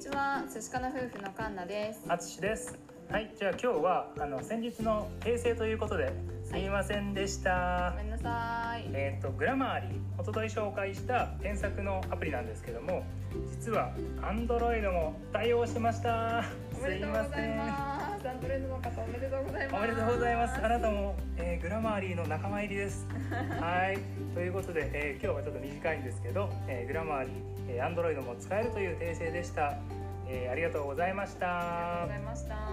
しかな夫婦のカンナです。あつしです。はい、じゃあ今日はあの先日の訂正ということですみませんでした。ごめんなさい。えっ、とグラマーリー一昨日紹介した添削のアプリなんですけども、実は Android も対応してました。おめでとうございます。アンドロイドの方おめでとうございます。おめでとうございます。あなたも、えーグラマーリーの仲間入りです。はい。ということで、えー今日はちょっと短いんですけど、えーグラマーリー、えー、Android も使えるという訂正でした。えーありがとうございましたありがとうございました。